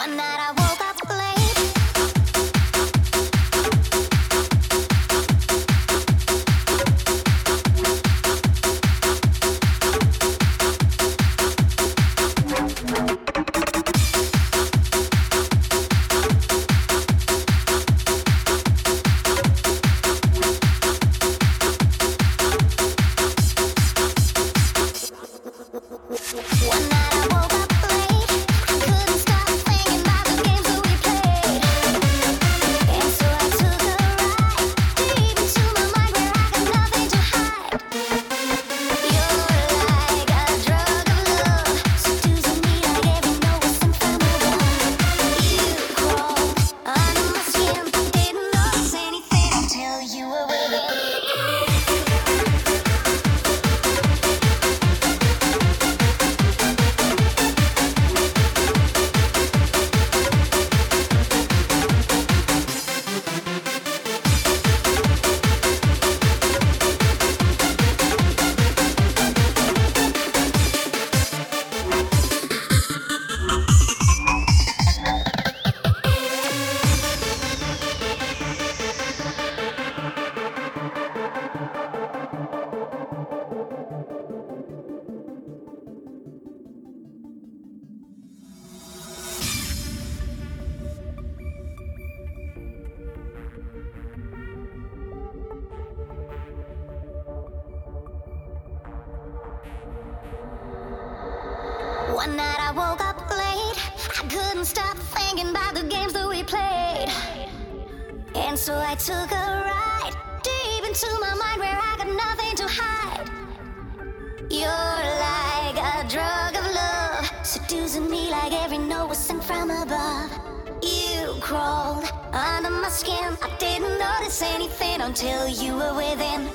One night blessing from above. You crawled under my skin. I didn't notice anything until you were within.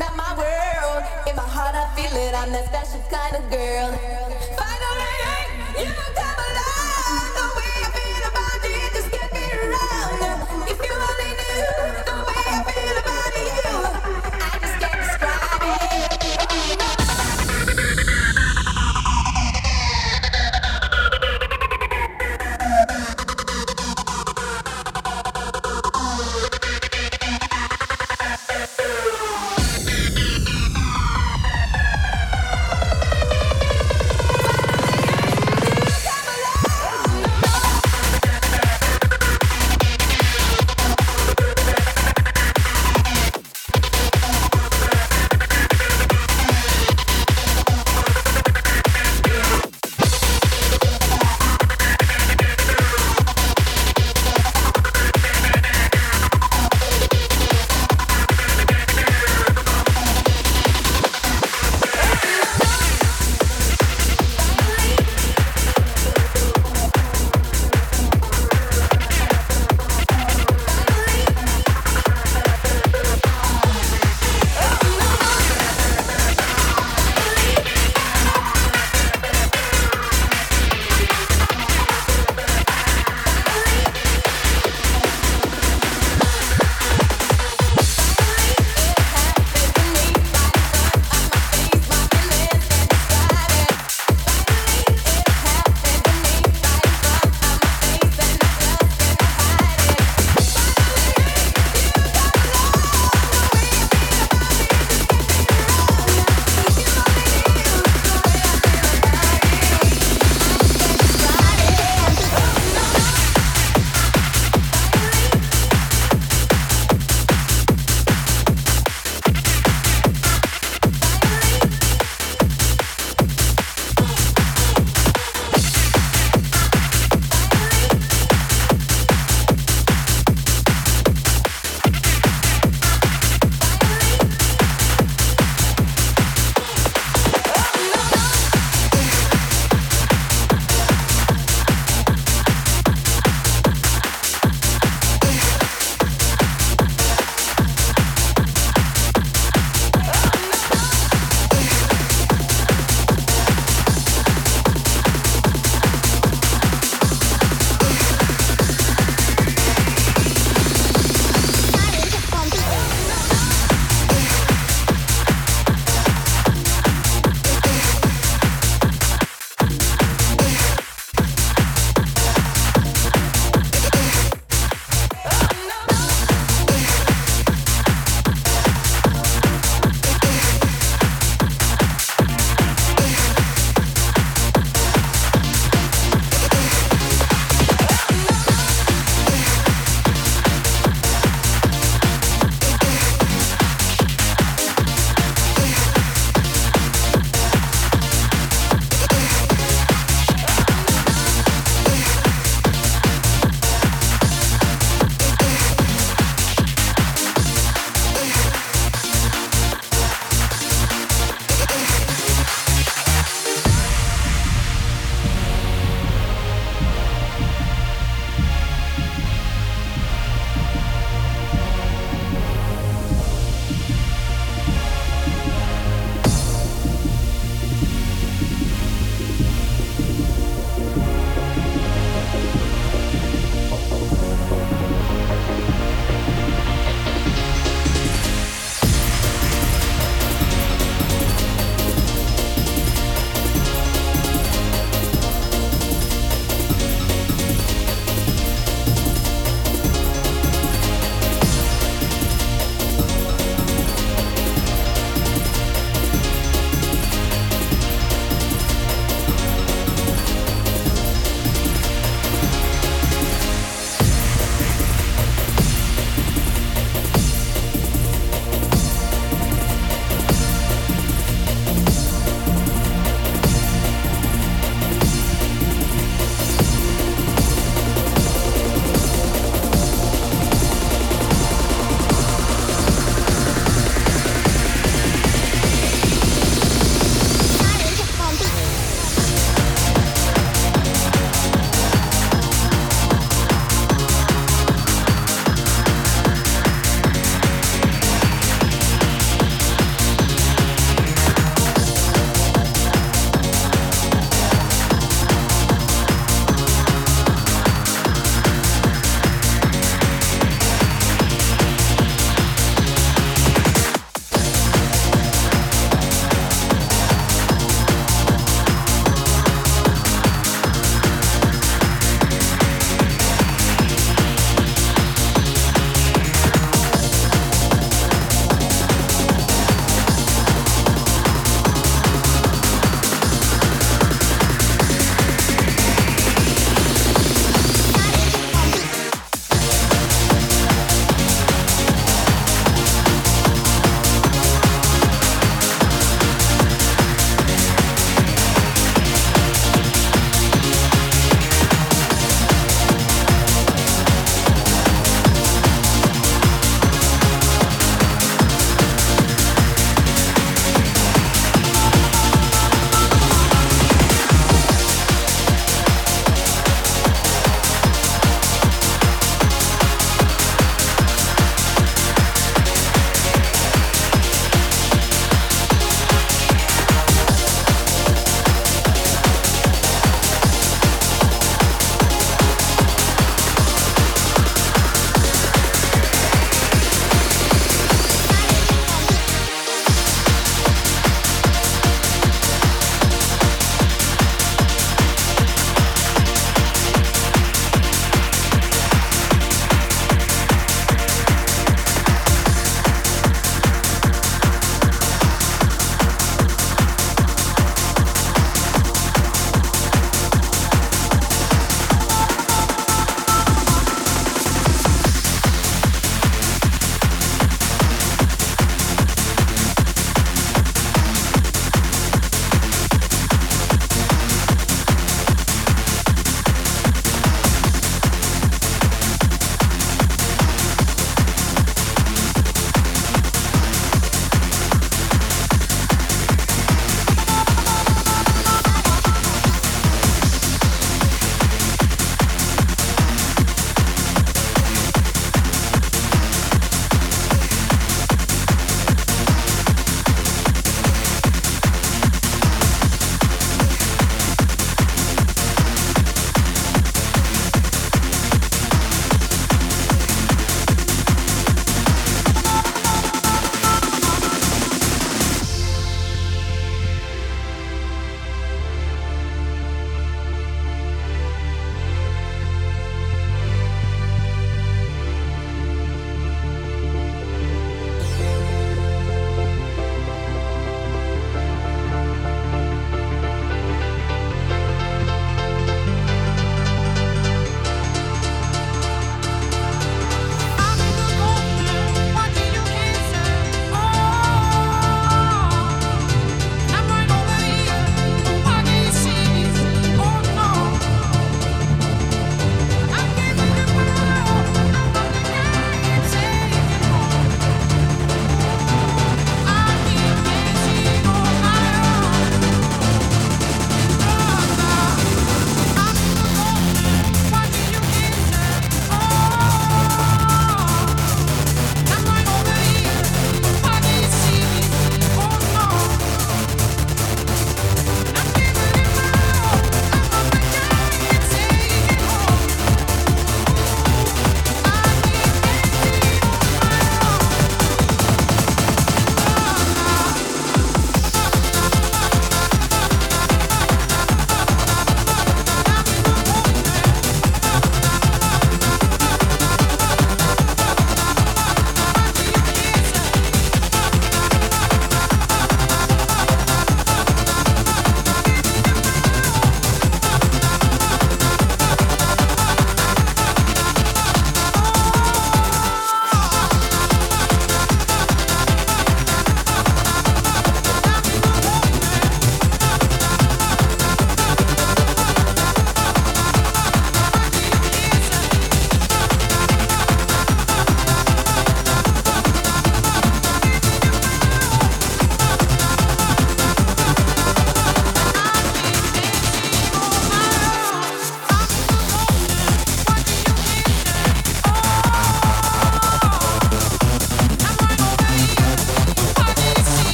not my world. In my heart, I feel it. I'm that special kind of girl. Finally, you're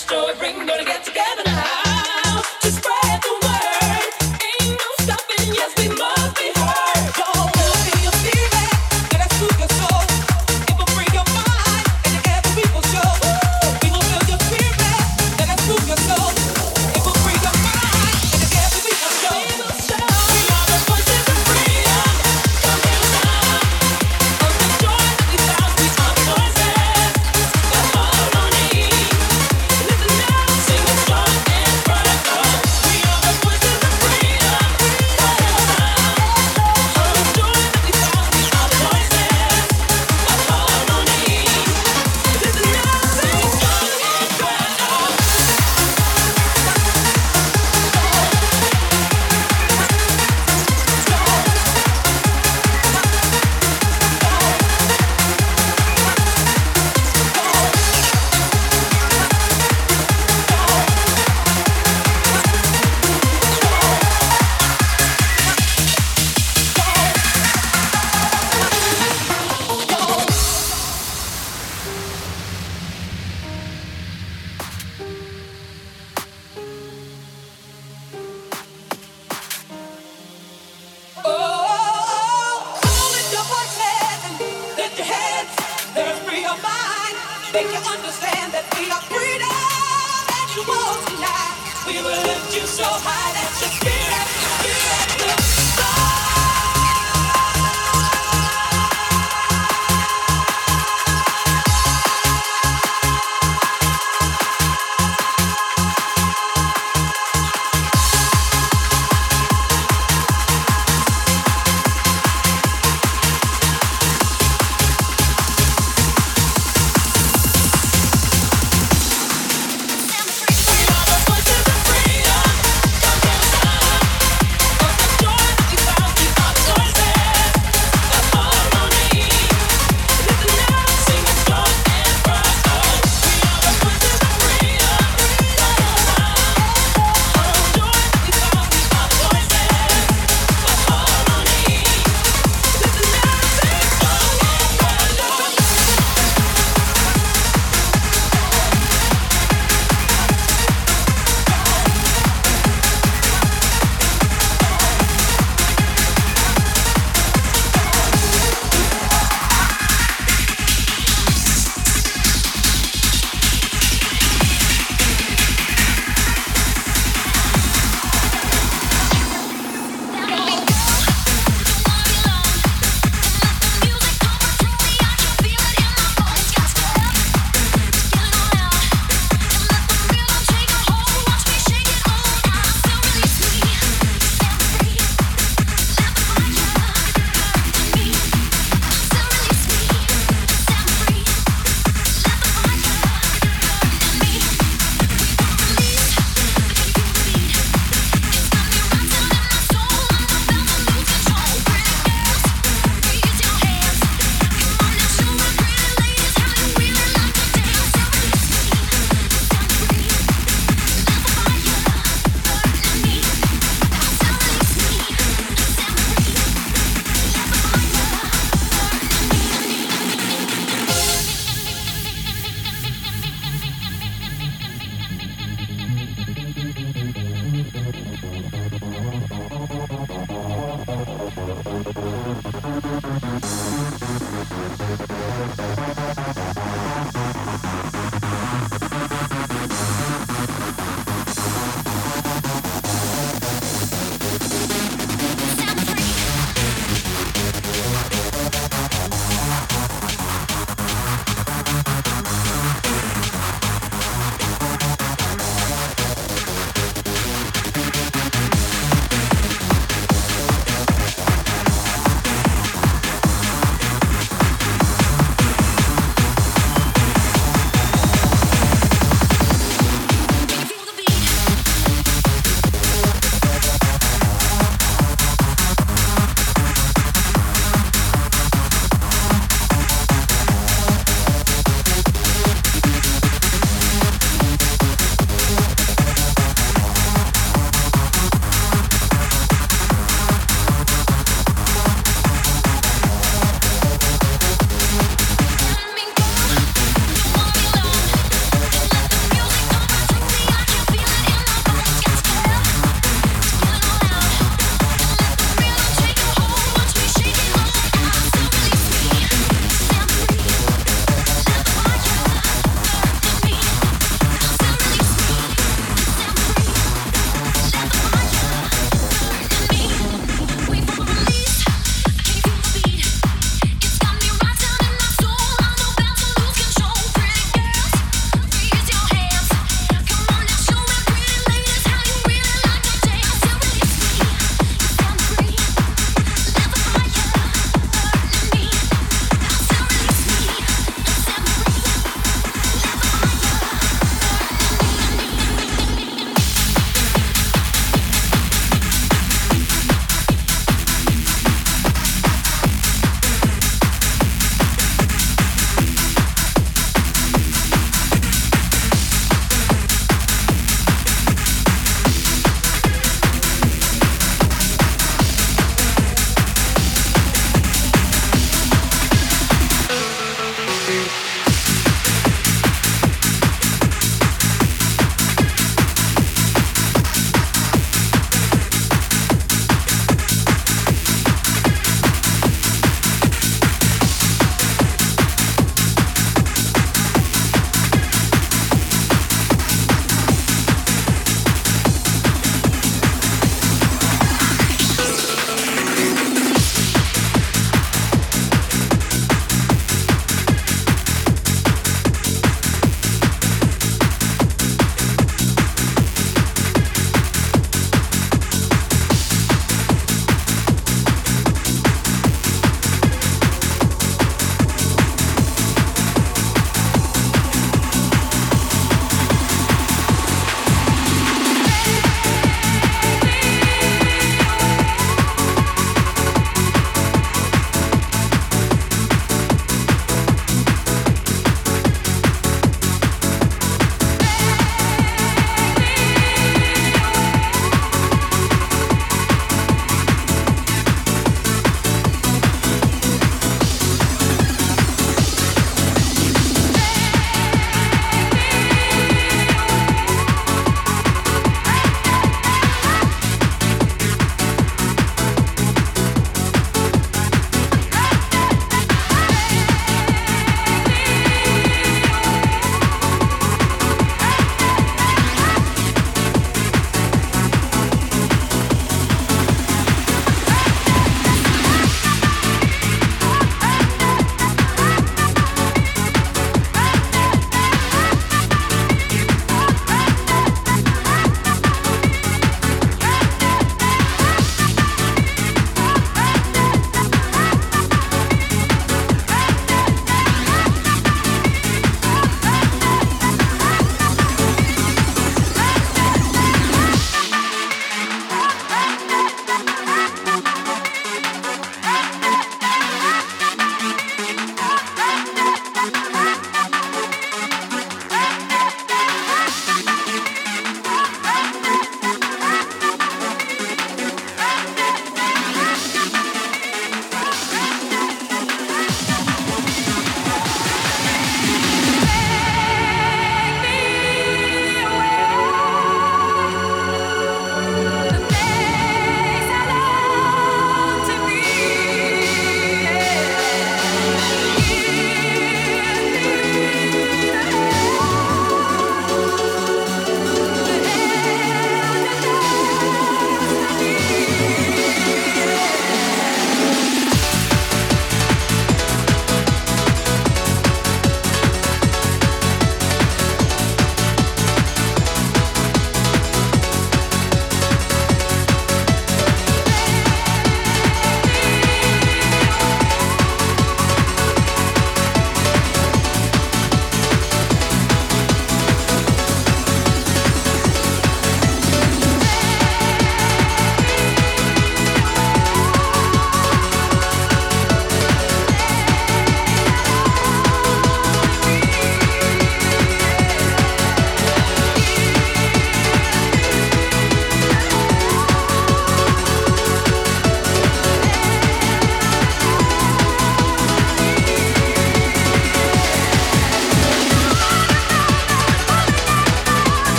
joy bring gonna get together now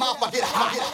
mouth, I get hot.